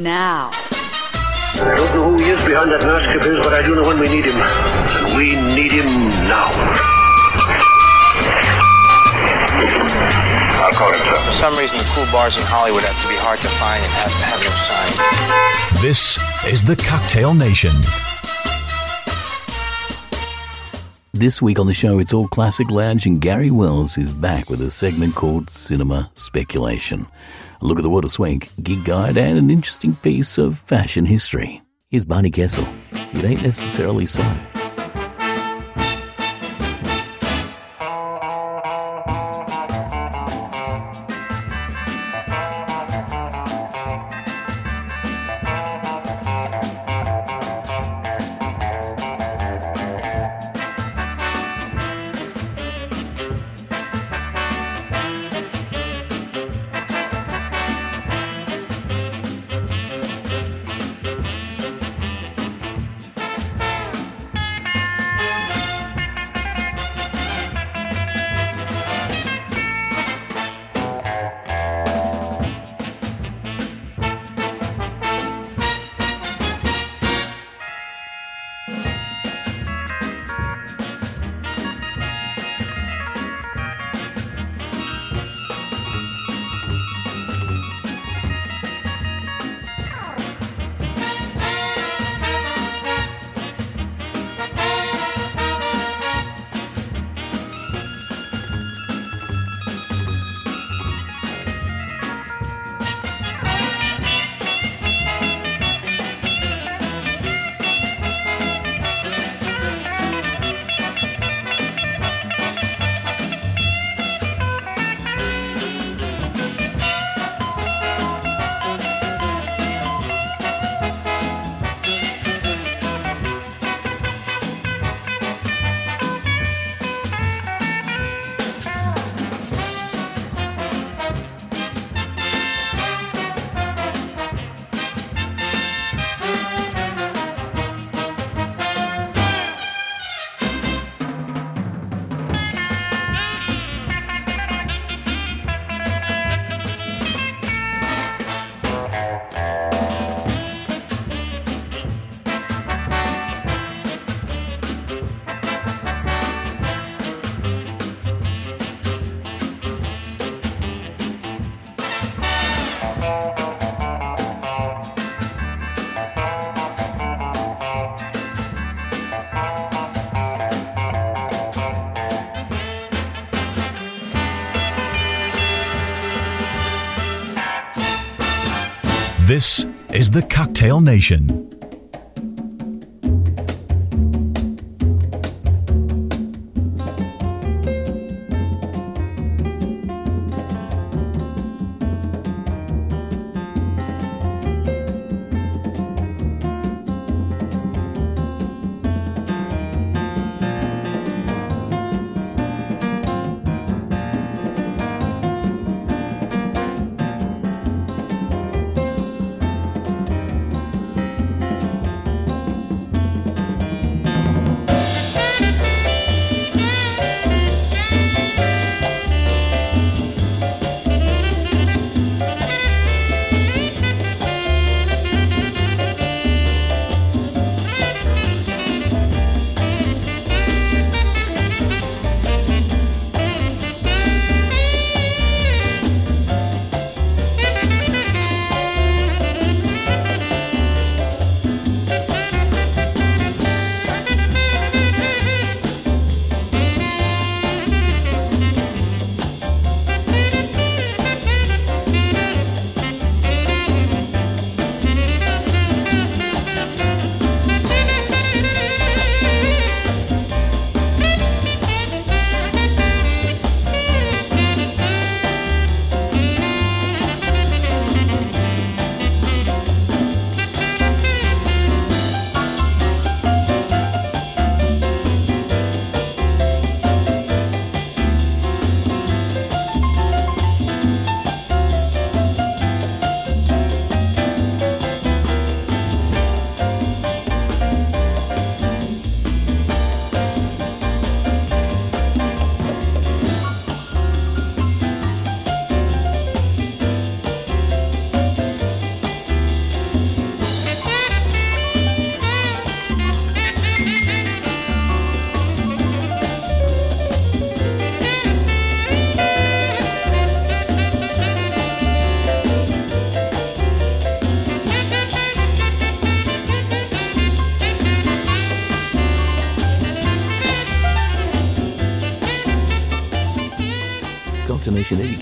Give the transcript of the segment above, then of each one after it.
now. I don't know who he is behind that mask of his, but I do know when we need him. And we need him now. I'll call him, For some reason, the cool bars in Hollywood have to be hard to find and have to have no sign. This is the Cocktail Nation. This week on the show, it's all classic lounge, and Gary Wells is back with a segment called Cinema Speculation. Look at the of swank, gig guide, and an interesting piece of fashion history. Here's Barney Kessel. It ain't necessarily so. This is the Cocktail Nation.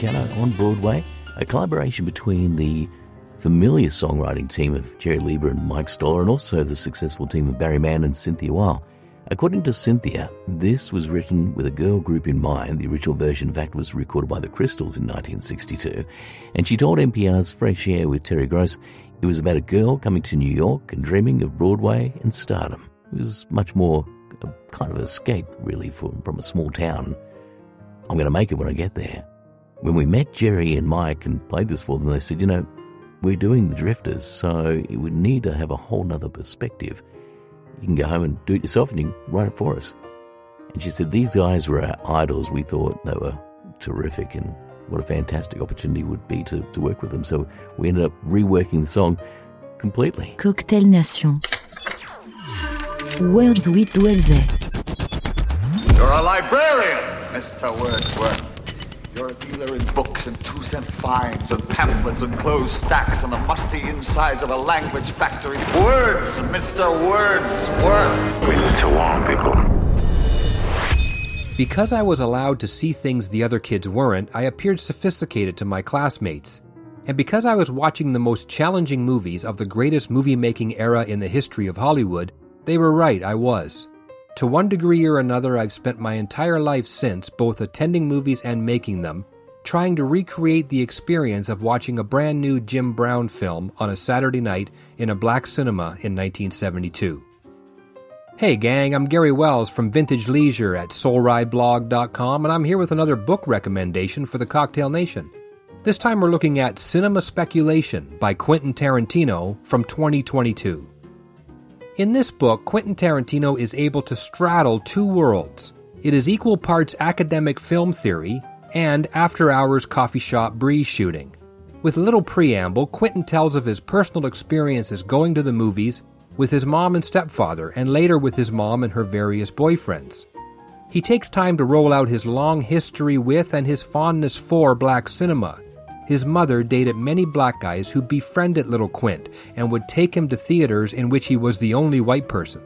On Broadway, a collaboration between the familiar songwriting team of Jerry Leiber and Mike Stoller, and also the successful team of Barry Mann and Cynthia Weil. According to Cynthia, this was written with a girl group in mind. The original version, in fact, was recorded by the Crystals in 1962. And she told NPR's Fresh Air with Terry Gross it was about a girl coming to New York and dreaming of Broadway and stardom. It was much more a kind of escape, really, from, from a small town. I'm going to make it when I get there. When we met Jerry and Mike and played this for them, they said, you know, we're doing the Drifters, so it would need to have a whole nother perspective. You can go home and do it yourself and you can write it for us. And she said, these guys were our idols. We thought they were terrific and what a fantastic opportunity would be to, to work with them. So we ended up reworking the song completely. Cocktail Nation. Words with Wellsy. You're a librarian, Mr. Wordsworth. You're a dealer in books and two cent fines and pamphlets and closed stacks on the musty insides of a language factory. Words, Mr. Wordsworth. We need to warn people. Because I was allowed to see things the other kids weren't, I appeared sophisticated to my classmates. And because I was watching the most challenging movies of the greatest movie making era in the history of Hollywood, they were right, I was. To one degree or another, I've spent my entire life since both attending movies and making them, trying to recreate the experience of watching a brand new Jim Brown film on a Saturday night in a black cinema in 1972. Hey gang, I'm Gary Wells from Vintage Leisure at SoulRideBlog.com, and I'm here with another book recommendation for the Cocktail Nation. This time we're looking at Cinema Speculation by Quentin Tarantino from 2022. In this book, Quentin Tarantino is able to straddle two worlds. It is equal parts academic film theory and after hours coffee shop breeze shooting. With little preamble, Quentin tells of his personal experiences going to the movies with his mom and stepfather, and later with his mom and her various boyfriends. He takes time to roll out his long history with and his fondness for black cinema. His mother dated many black guys who befriended little Quint and would take him to theaters in which he was the only white person.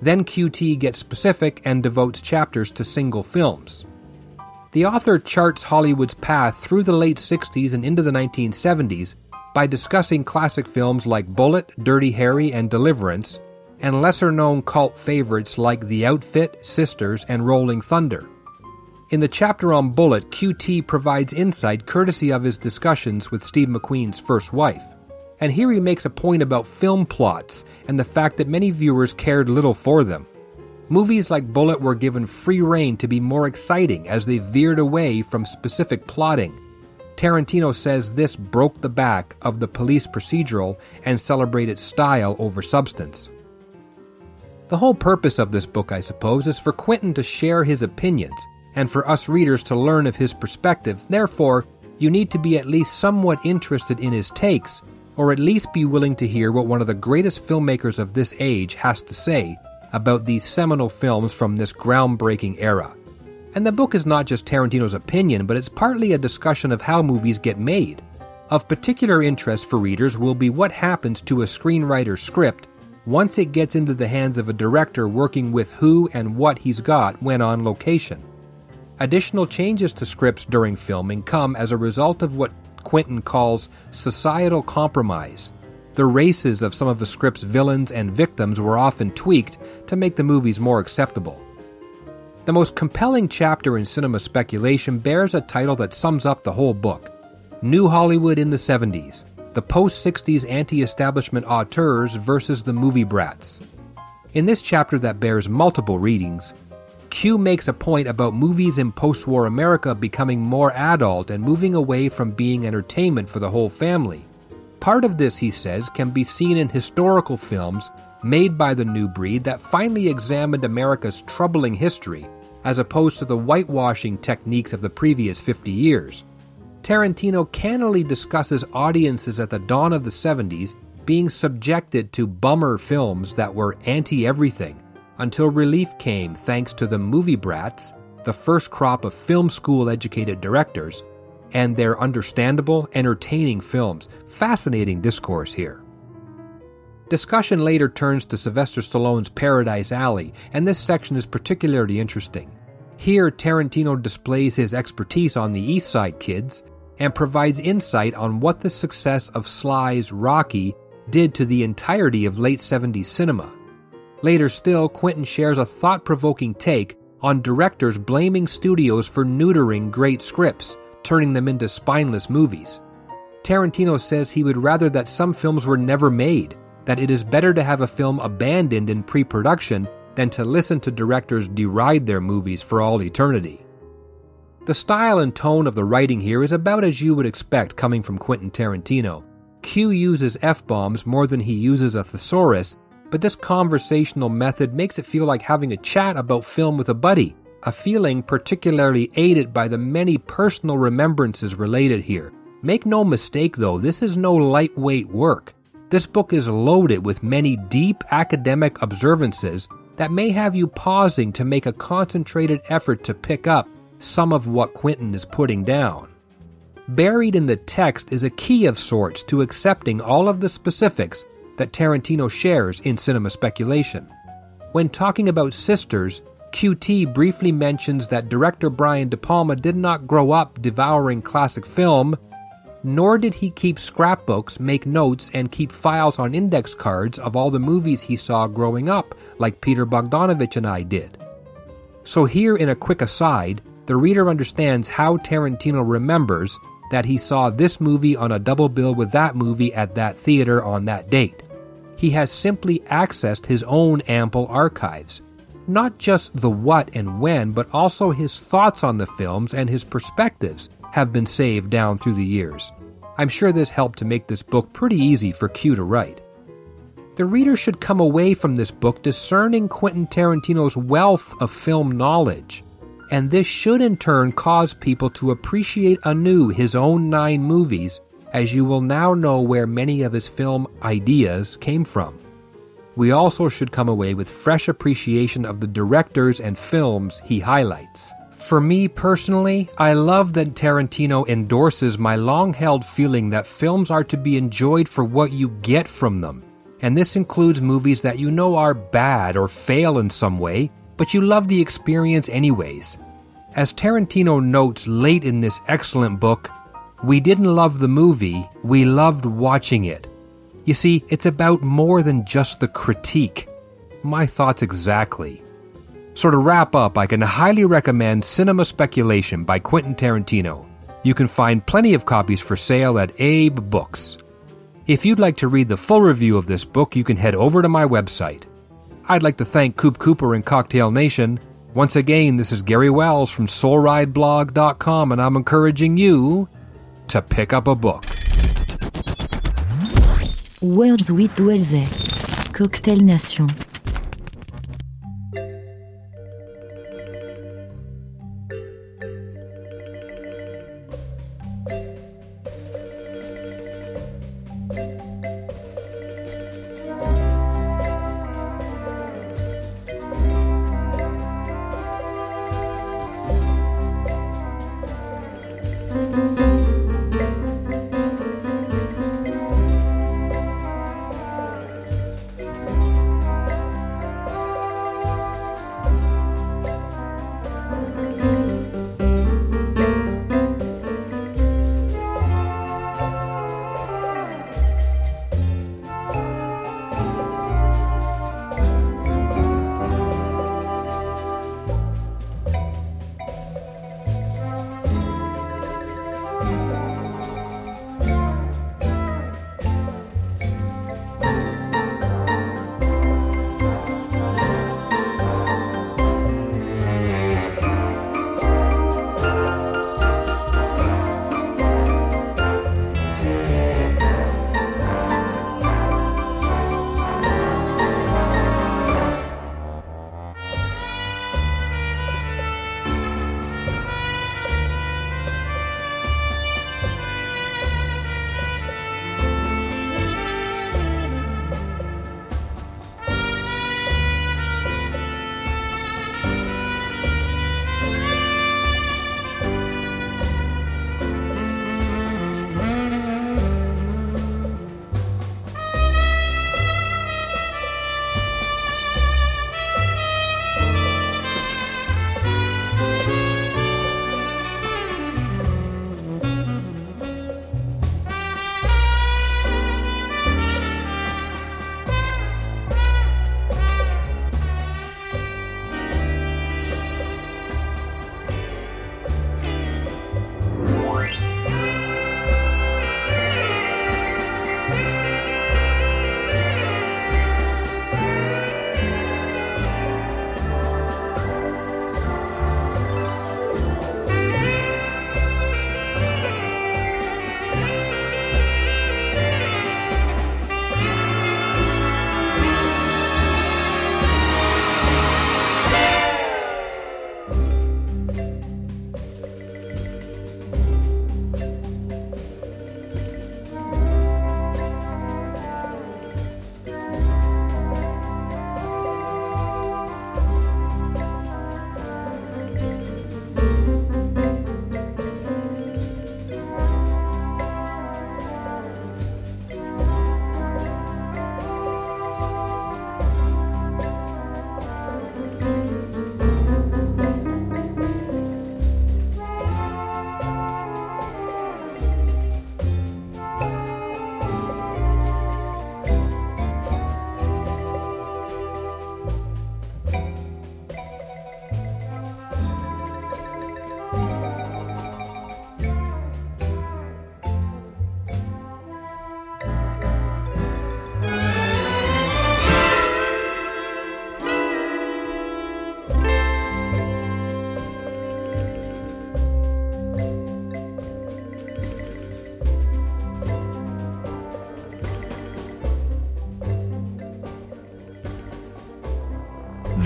Then QT gets specific and devotes chapters to single films. The author charts Hollywood's path through the late 60s and into the 1970s by discussing classic films like Bullitt, Dirty Harry, and Deliverance, and lesser known cult favorites like The Outfit, Sisters, and Rolling Thunder. In the chapter on Bullitt, QT provides insight courtesy of his discussions with Steve McQueen's first wife. And here he makes a point about film plots and the fact that many viewers cared little for them. Movies like Bullitt were given free rein to be more exciting as they veered away from specific plotting Tarantino says this broke the back of the police procedural and celebrated style over substance. The whole purpose of this book, I suppose, is for Quentin to share his opinions and for us readers to learn of his perspective. Therefore, you need to be at least somewhat interested in his takes, or at least be willing to hear what one of the greatest filmmakers of this age has to say about these seminal films from this groundbreaking era. And the book is not just Tarantino's opinion, but it's partly a discussion of how movies get made. Of particular interest for readers will be what happens to a screenwriter's script once it gets into the hands of a director working with who and what he's got when on location. Additional changes to scripts during filming come as a result of what Quentin calls societal compromise. The races of some of the script's villains and victims were often tweaked to make the movies more acceptable. The most compelling chapter in cinema speculation bears a title that sums up the whole book New Hollywood in the 70s The Post 60s Anti Establishment Auteurs versus the Movie Brats. In this chapter that bears multiple readings, Q makes a point about movies in post war America becoming more adult and moving away from being entertainment for the whole family. Part of this, he says, can be seen in historical films made by the new breed that finally examined America's troubling history, as opposed to the whitewashing techniques of the previous 50 years. Tarantino cannily discusses audiences at the dawn of the 70s being subjected to bummer films that were anti everything, until relief came thanks to the movie brats, the first crop of film school educated directors, and their understandable, entertaining films. Fascinating discourse here. Discussion later turns to Sylvester Stallone's Paradise Alley, and this section is particularly interesting. Here, Tarantino displays his expertise on the East Side kids and provides insight on what the success of Sly's Rocky did to the entirety of late 70s cinema. Later still, Quentin shares a thought provoking take on directors blaming studios for neutering great scripts, turning them into spineless movies. Tarantino says he would rather that some films were never made, that it is better to have a film abandoned in pre production than to listen to directors deride their movies for all eternity. The style and tone of the writing here is about as you would expect coming from Quentin Tarantino. Q uses F bombs more than he uses a thesaurus, but this conversational method makes it feel like having a chat about film with a buddy, a feeling particularly aided by the many personal remembrances related here. Make no mistake though, this is no lightweight work. This book is loaded with many deep academic observances that may have you pausing to make a concentrated effort to pick up some of what Quentin is putting down. Buried in the text is a key of sorts to accepting all of the specifics that Tarantino shares in cinema speculation. When talking about sisters, QT briefly mentions that director Brian De Palma did not grow up devouring classic film, nor did he keep scrapbooks, make notes, and keep files on index cards of all the movies he saw growing up, like Peter Bogdanovich and I did. So, here in a quick aside, the reader understands how Tarantino remembers that he saw this movie on a double bill with that movie at that theater on that date he has simply accessed his own ample archives. Not just the what and when, but also his thoughts on the films and his perspectives have been saved down through the years. I'm sure this helped to make this book pretty easy for Q to write. The reader should come away from this book discerning Quentin Tarantino's wealth of film knowledge, and this should in turn cause people to appreciate anew his own nine movies as you will now know where many of his film ideas came from. We also should come away with fresh appreciation of the directors and films he highlights. For me personally, I love that Tarantino endorses my long held feeling that films are to be enjoyed for what you get from them. And this includes movies that you know are bad or fail in some way, but you love the experience anyways. As Tarantino notes late in this excellent book, we didn't love the movie, we loved watching it. You see, it's about more than just the critique. My thoughts exactly. So, to wrap up, I can highly recommend Cinema Speculation by Quentin Tarantino. You can find plenty of copies for sale at Abe Books. If you'd like to read the full review of this book, you can head over to my website. I'd like to thank Coop Cooper and Cocktail Nation. Once again, this is Gary Wells from SoulRideBlog.com, and I'm encouraging you to pick up a book. Words with Wellsy. Cocktail Nation.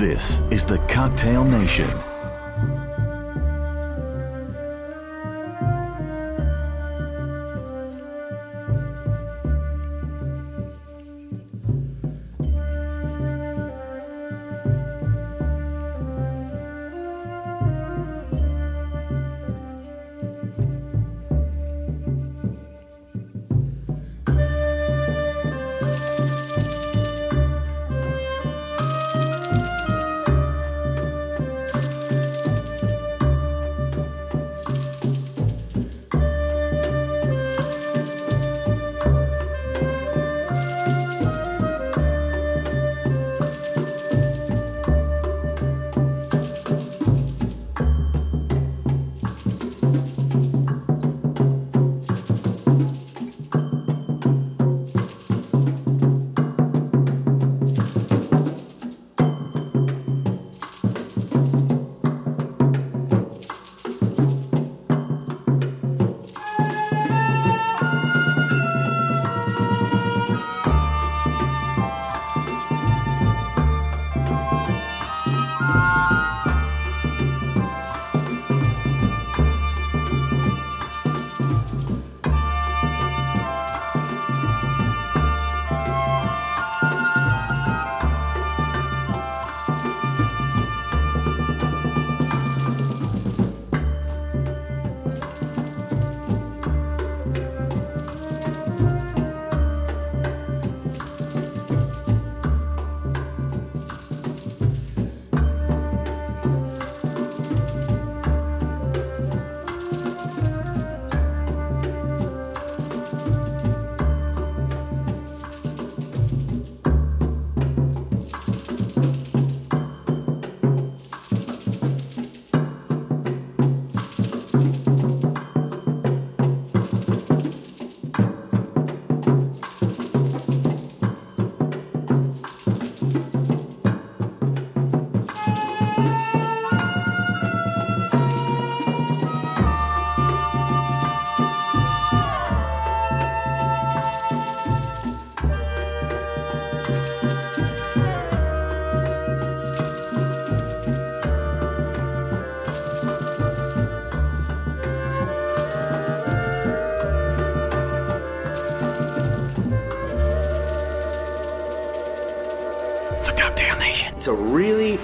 This is the Cocktail Nation.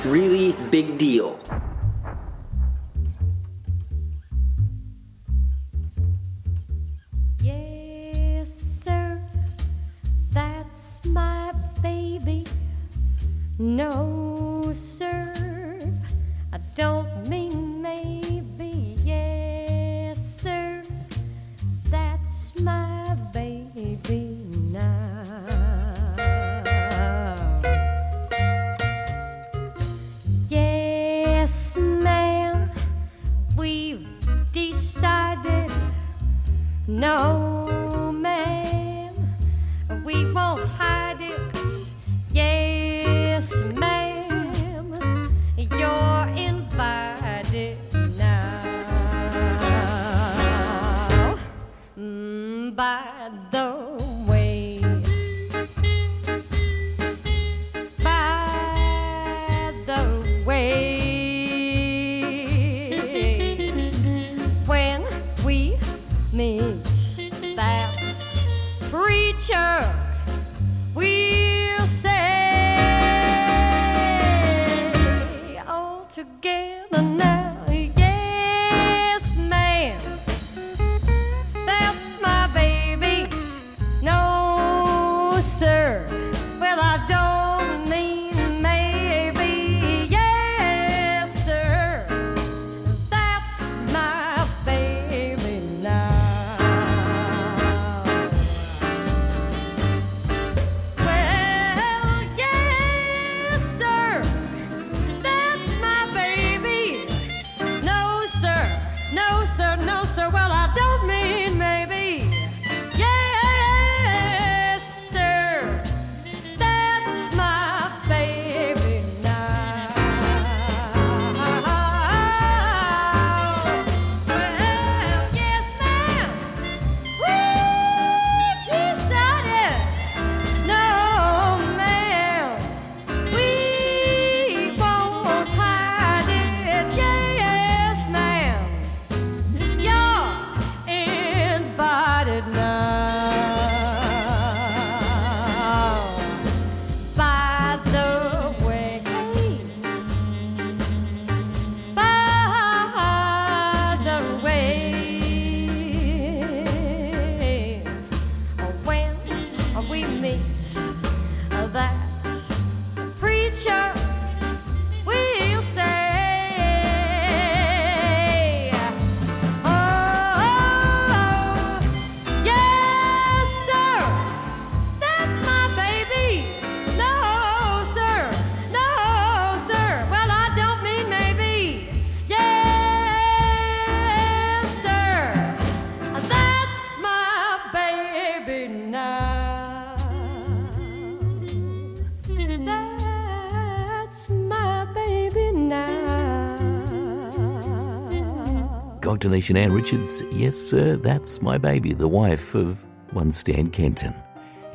Really, big deal. imagination, Ann Richards. Yes, sir, that's my baby, the wife of one Stan Kenton.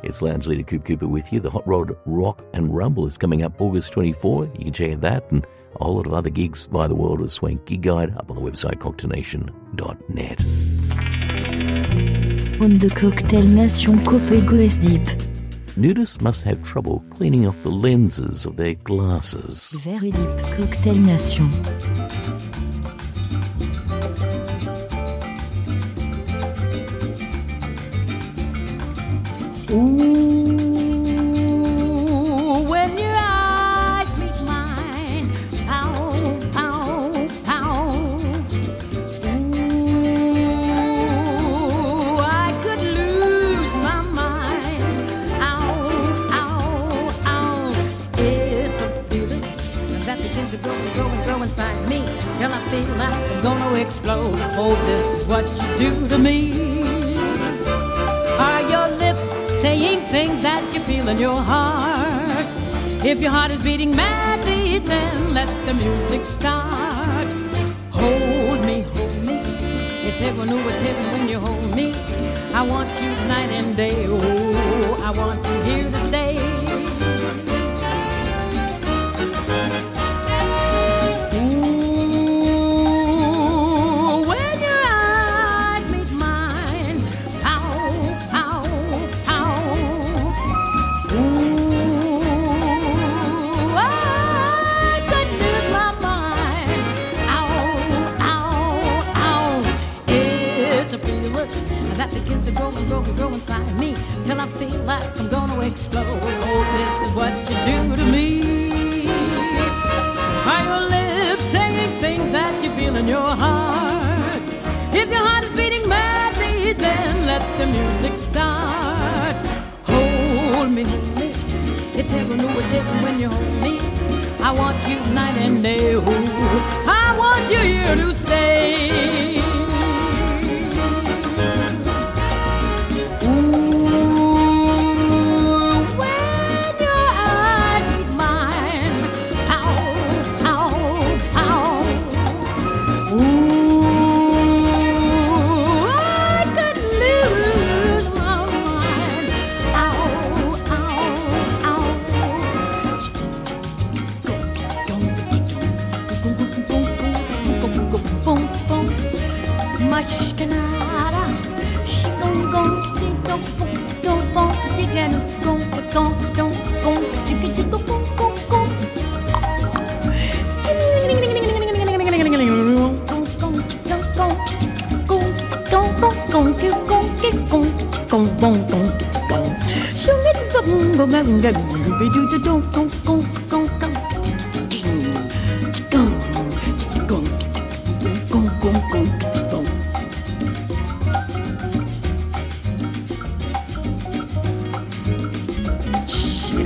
It's Lounge Leader Coop Cooper with you. The Hot Rod Rock and Rumble is coming up August 24. You can check out that and a whole lot of other gigs by the World of Swank Gig Guide up on the website cocktailnation.net. On the Cocktail Nation Copego goes deep. Nudists must have trouble cleaning off the lenses of their glasses. Very deep Cocktail Nation. Ooh. If your heart is beating madly, then let the music start. Hold me, hold me. It's heaven, oh, it's heaven when you hold me. I want you night and day. Oh, I want you here to stay.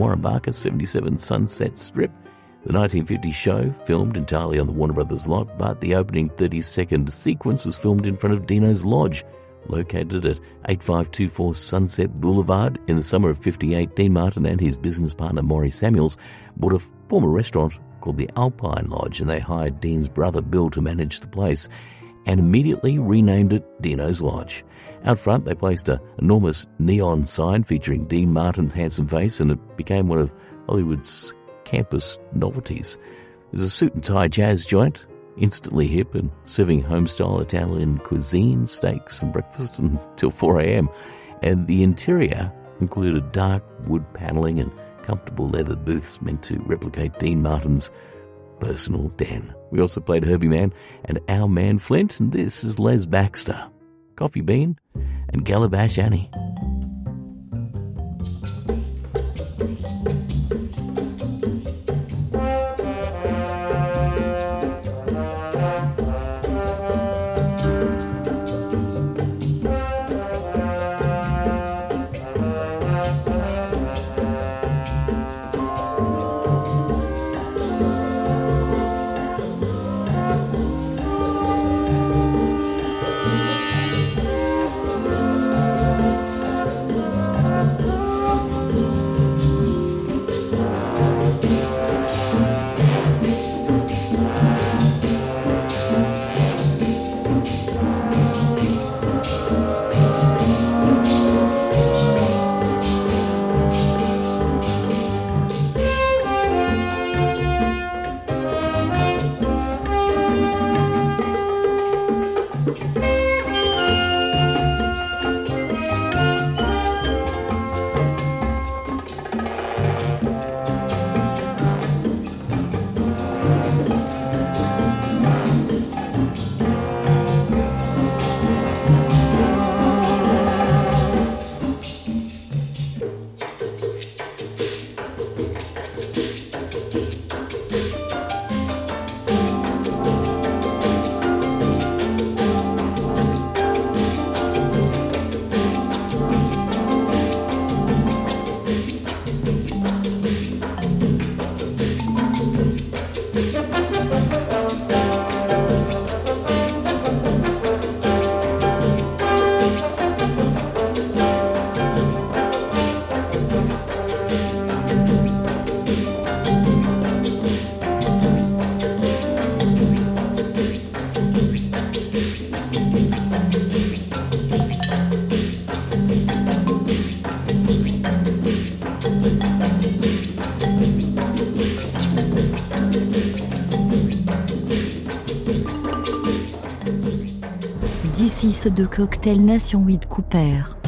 Warren Barker, 77 Sunset Strip. The 1950 show, filmed entirely on the Warner Brothers lot, but the opening 30 second sequence was filmed in front of Dino's Lodge, located at 8524 Sunset Boulevard. In the summer of 58, Dean Martin and his business partner Maury Samuels bought a former restaurant called the Alpine Lodge, and they hired Dean's brother Bill to manage the place and immediately renamed it Dino's Lodge. Out front, they placed an enormous neon sign featuring Dean Martin's handsome face, and it became one of Hollywood's campus novelties. There's a suit and tie jazz joint, instantly hip and serving home-style Italian cuisine, steaks, and breakfast until 4 a.m. And the interior included dark wood paneling and comfortable leather booths meant to replicate Dean Martin's personal den. We also played Herbie Mann and Our Mann Flint, and this is Les Baxter, Coffee Bean, and Calabash Annie. De Cocktail Nation 8 Cooper.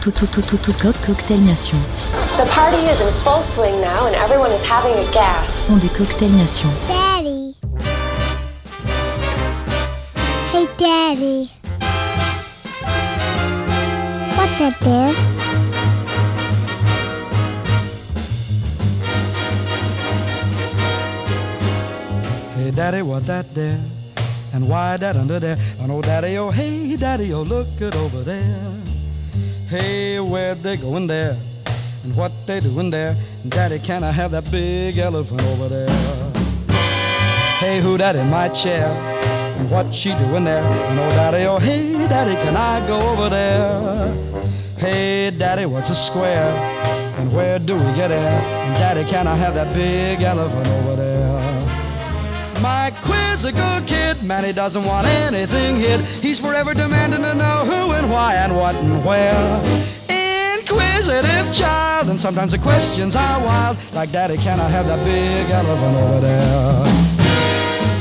Cocktail Nation. The party is in full swing now and everyone is having a gas. Son de Cocktail Nation. Daddy. Hey, Daddy. What's that there? Hey, Daddy, what that there? And why that under there? Oh, Daddy, oh, hey, Daddy, oh, look it over there. Hey, where they going there? And what they doing there? Daddy, can I have that big elephant over there? Hey, who that in my chair? And what she doing there? And oh, Daddy, oh, hey, Daddy, can I go over there? Hey, Daddy, what's a square? And where do we get there? And Daddy, can I have that big elephant over there? My quizzical kid, man, he doesn't want anything hid. He's forever demanding to know who and why and what and where. Inquisitive child, and sometimes the questions are wild. Like, Daddy, can I have that big elephant over there?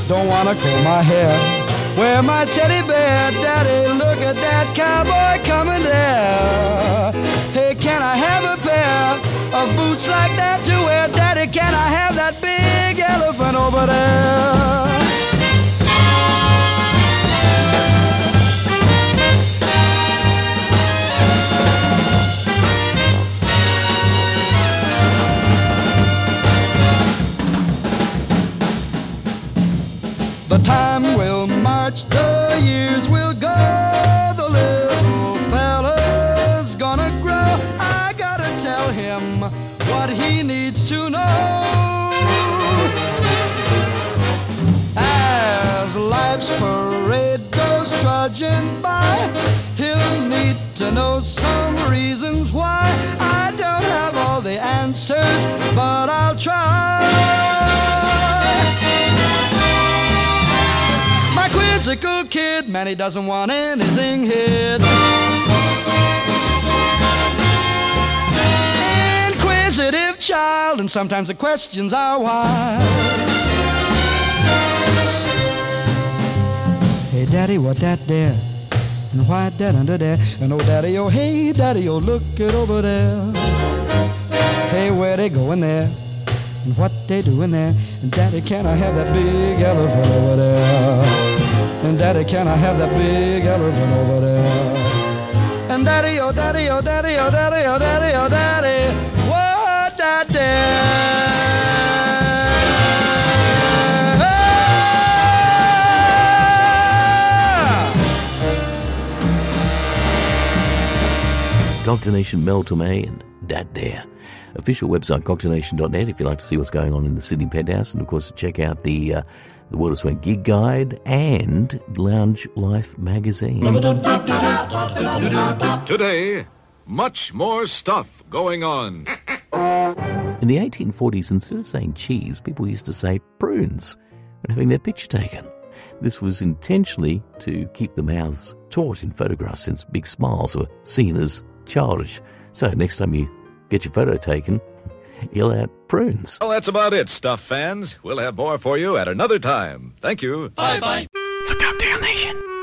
Don't wanna comb my hair. Where my teddy bear, Daddy, look at that cowboy coming there. Hey, can I have a pair of boots like that to wear? Daddy, can I have that big elephant over there? The time will march, the years will go, the little fella's gonna grow. I gotta tell him what he needs to know. As life's parade goes trudging by, he'll need to know some reasons why. I don't have all the answers, but I'll try. Quizzical kid, man, he doesn't want anything hid. Inquisitive child, and sometimes the questions are wild. Hey, Daddy, what that there? And why that under there? And oh, Daddy, oh, hey, Daddy, oh, look it over there. Hey, where they going there? And what they doing there? And Daddy, can I have that big elephant over there? And Daddy, can I have that big elephant over there? And Daddy, oh Daddy, oh Daddy, oh Daddy, oh Daddy, oh Daddy, what that Cocktail Nation Mel Torme and Dat Dere. Official website cocktailnation.net if you'd like to see what's going on in the Sydney Penthouse, and of course check out the uh, the World of Swank Gig Guide and Lounge Life magazine. Today, much more stuff going on. In the 1840s, instead of saying cheese, people used to say prunes when having their picture taken. This was intentionally to keep the mouths taut in photographs since big smiles were seen as childish. So next time you get your photo taken, yell out prunes. Well, that's about it, Stuff fans. We'll have more for you at another time. Thank you. Bye bye. The Cocktail Nation.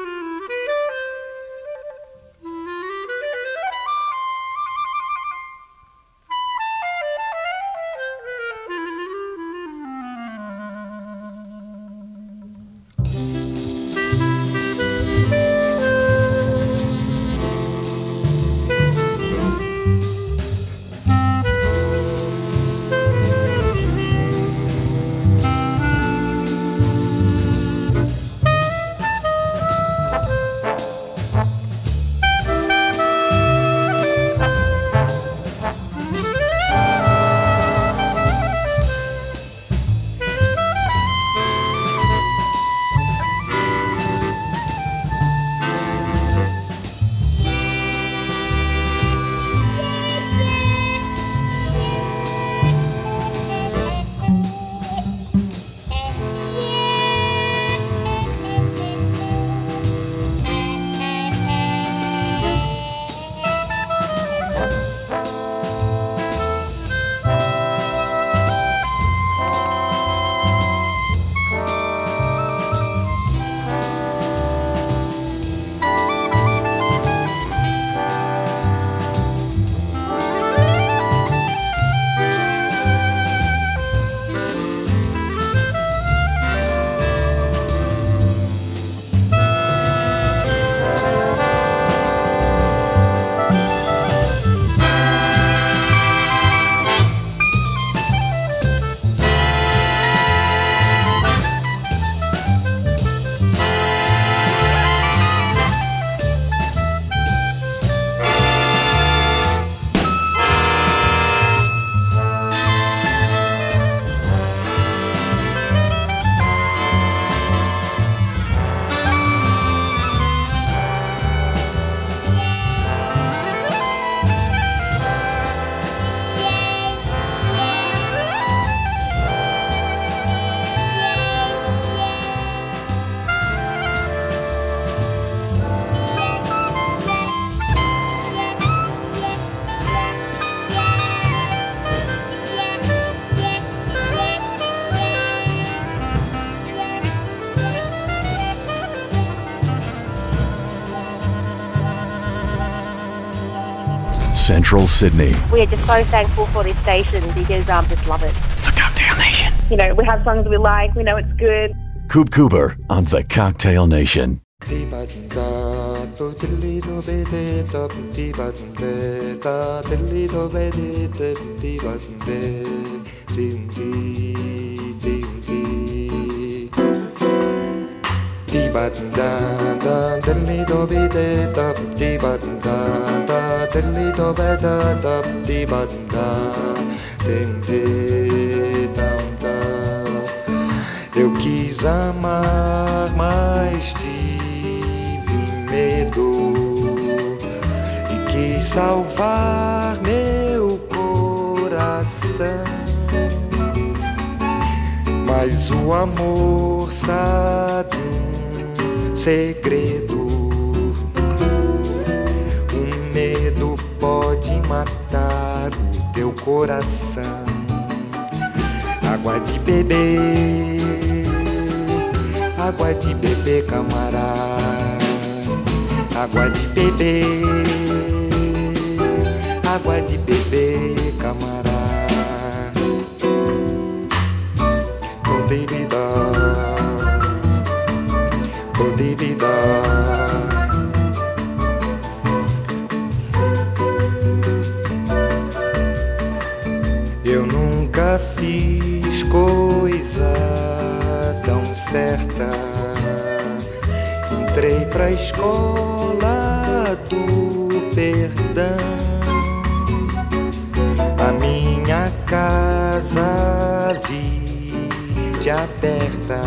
Central Sydney. We are just so thankful for this station because I um, just love it. The Cocktail Nation. You know, we have songs we like, we know it's good. Coop Cooper on the Cocktail Nation. button da da diddly do be da da dee button da da diddly do be da da dee button da da Eu quis amar, mas tive medo e quis salvar meu coração. Mas o amor sabe segredo. Matar o teu coração. Água de beber, água de beber, camarada. Água de beber, água de beber, camarada. Oh, baby, dívida. Eu pra escola do perdão. A minha casa vive aberta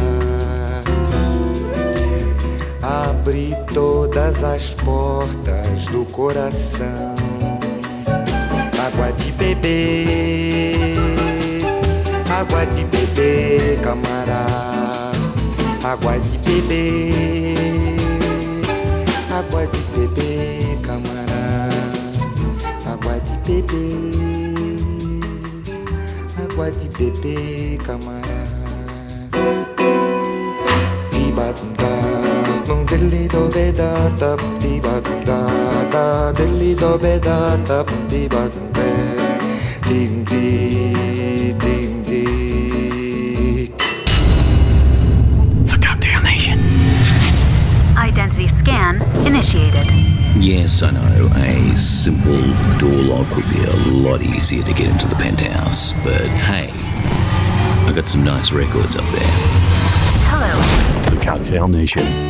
Abre todas as portas do coração. Água de beber, água de beber, camarada. Água de beber, água de bebê, camarada. Água de beber, água de beber, camarada. dilly do be da da di ba da da dilly do be da da di ba da dim di dim initiated. Yes, I know. A simple door lock would be a lot easier to get into the penthouse, but hey, I got some nice records up there. Hello. The Cocktail Nation.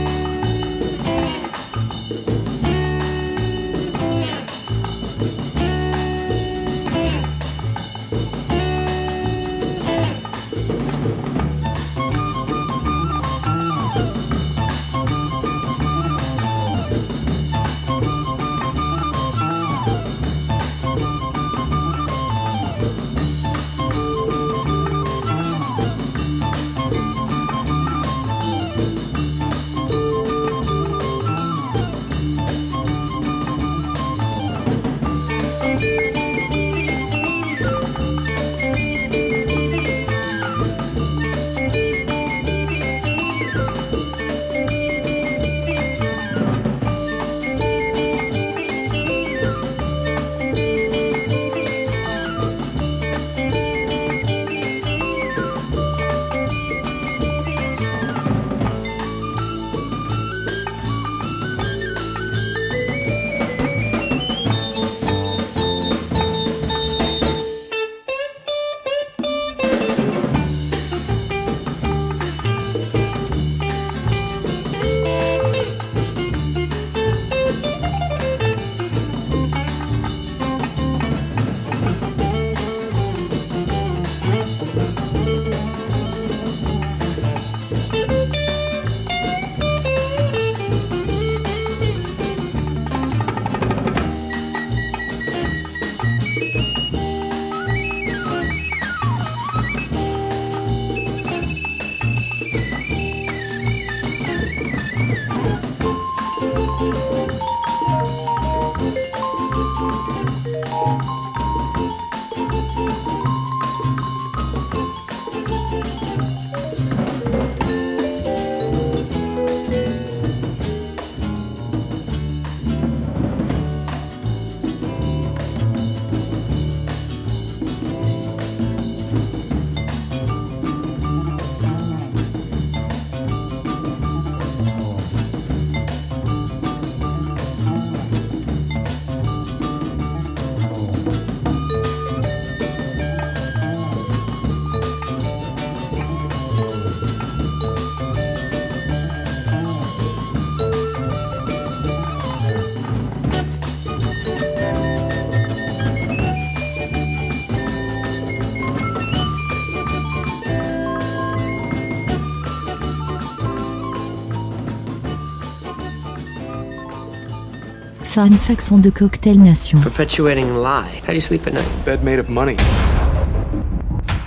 Fun faction de Cocktail Nation. Perpetuating a lie. How do you sleep at night? Bed made of money.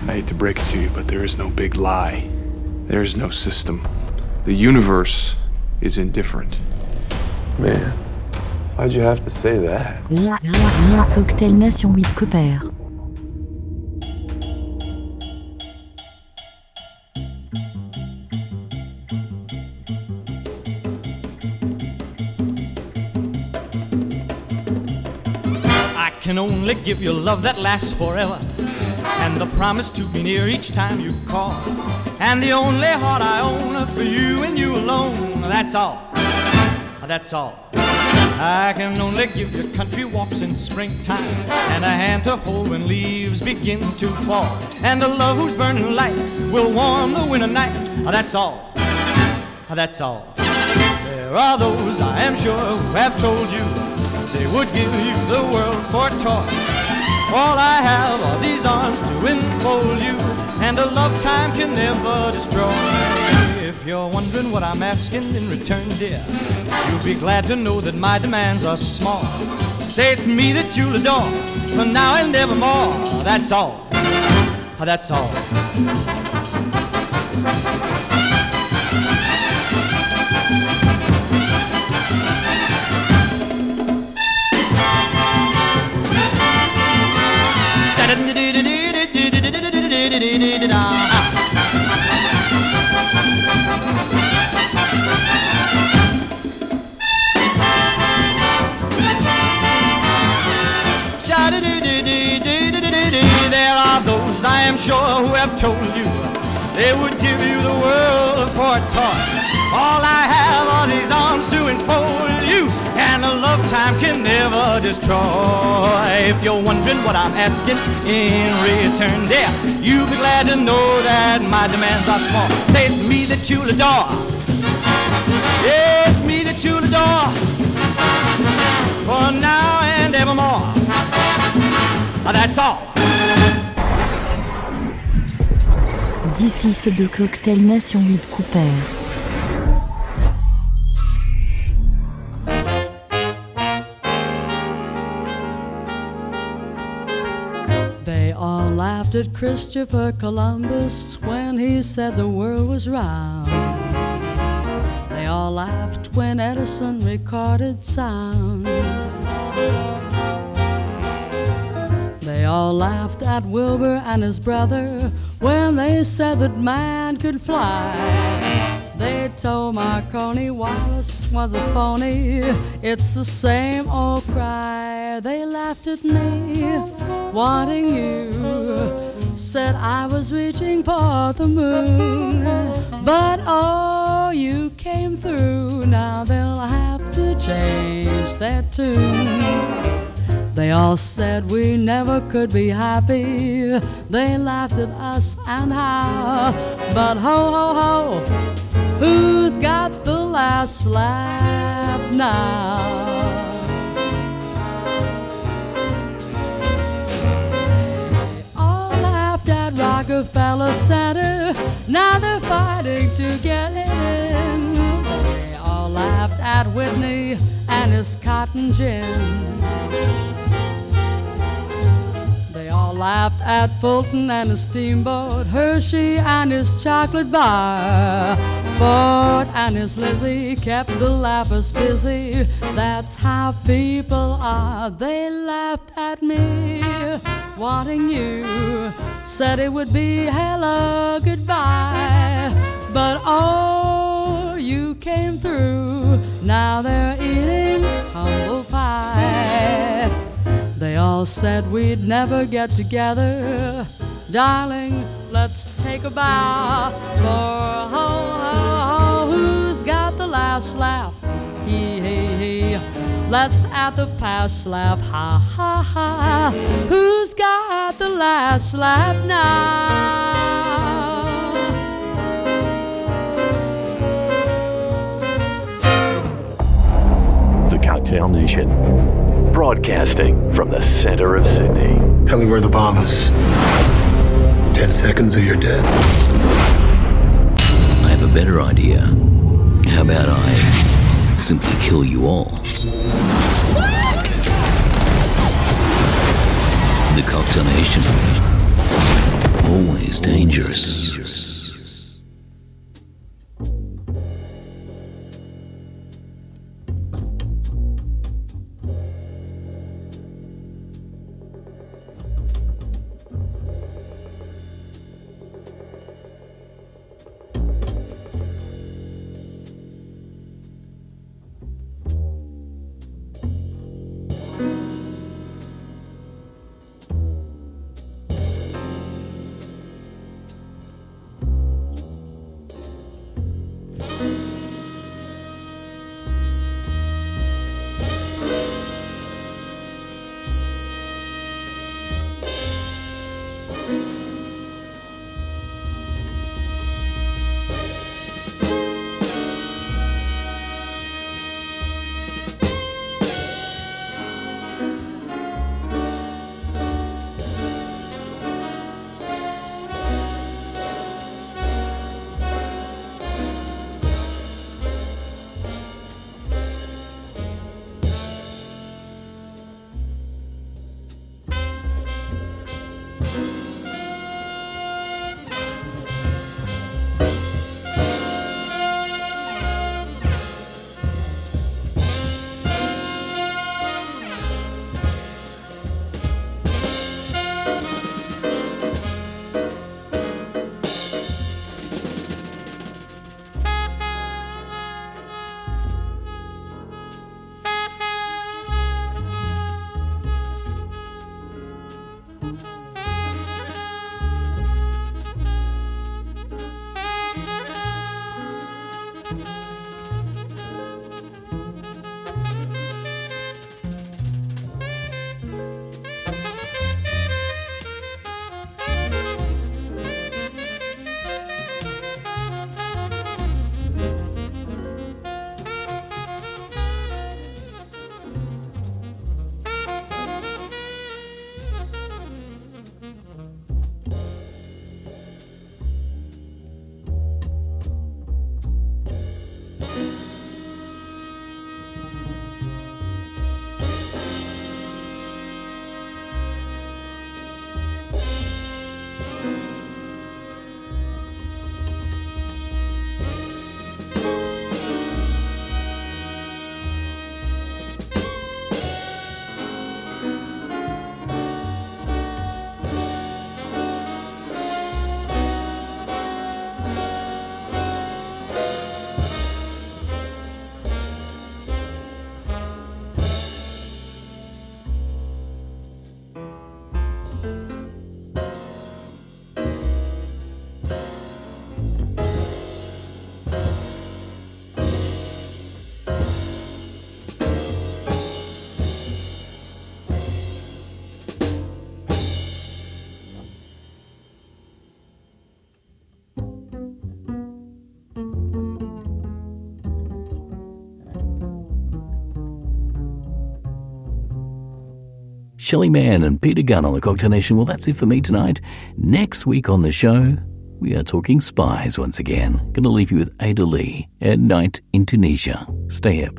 I hate to break it to you, but there is no big lie. There is no system. The universe is indifferent. Man, why'd you have to say that? Cocktail Nation with Cooper. Only give you love that lasts forever. And the promise to be near each time you call. And the only heart I own for you and you alone. That's all. That's all. I can only give you country walks in springtime. And a hand to hold when leaves begin to fall. And a love whose burning light will warm the winter night. That's all. That's all. There are those I am sure who have told you they would give you the world for toy. All I have are these arms to enfold you, and a love time can never destroy. If you're wondering what I'm asking in return, dear, you'll be glad to know that my demands are small. Say it's me that you'll adore, for now and evermore. That's all. That's all. There are those I am sure who have told you they would give you the world for a toy. All I have are these arms to enfold you, and a love time can never destroy. If you're wondering what I'm asking in return, dear, you'll be glad to know that my demands are small. Say it's me that you'll adore. Yes, me that you'll adore. For now and evermore. That's all. D'ici c'est de Cocktail Nation with Cooper. At Christopher Columbus when he said the world was round. They all laughed when Edison recorded sound. They all laughed at Wilbur and his brother when they said that man could fly. They told my Marconi wireless was a phony. It's the same old cry. They laughed at me, wanting you. Said I was reaching for the moon. But oh, you came through. Now they'll have to change their tune. They all said we never could be happy. They laughed at us and how. But ho, ho, ho, who's got the last laugh now? All laughed at Rockefeller Center. Now they're fighting to get in. Whitney and his cotton gin. They all laughed at Fulton and his steamboat, Hershey and his chocolate bar. Ford and his Lizzie kept the laughers busy. That's how people are. They laughed at me, wanting you. Said it would be hello, goodbye. But oh, you came through. Now they're eating humble pie. They all said we'd never get together. Darling, let's take a bow. For ho, ho, ho, who's got the last laugh? He, he, he. Let's at the past laugh. Ha, ha, ha. Who's got the last laugh now? Exhale Nation, broadcasting from the center of Sydney. Tell me where the bomb is. Ten seconds or you're dead. I have a better idea. How about I simply kill you all? The Cocktail Nation. Always dangerous. Shelly Manne and Peter Gunn on the Cocktail Nation. Well, that's it for me tonight. Next week on the show, we are talking spies once again. Going to leave you with Ada Lee at night in Tunisia. Stay up.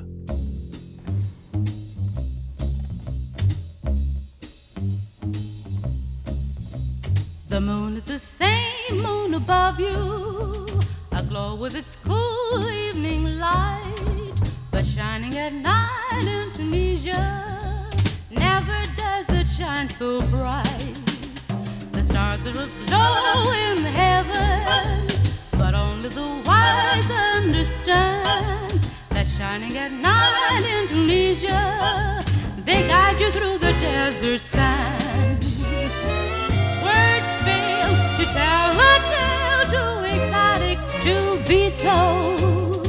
To be told.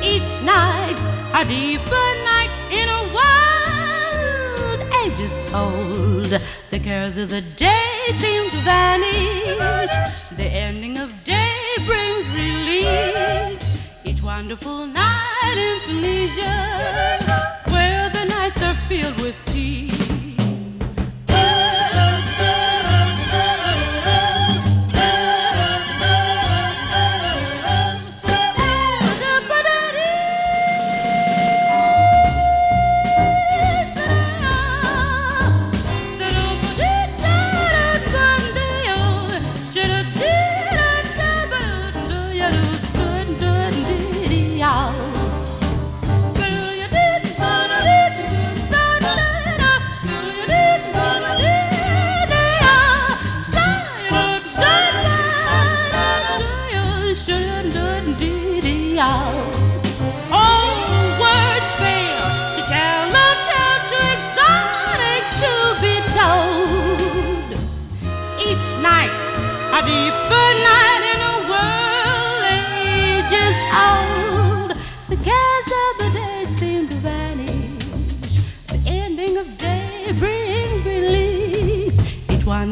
Each night's a deeper night in a world ages old. The cares of the day seem to vanish. The ending of day brings release. Each wonderful night in Tunisia, where the nights are filled with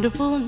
wonderful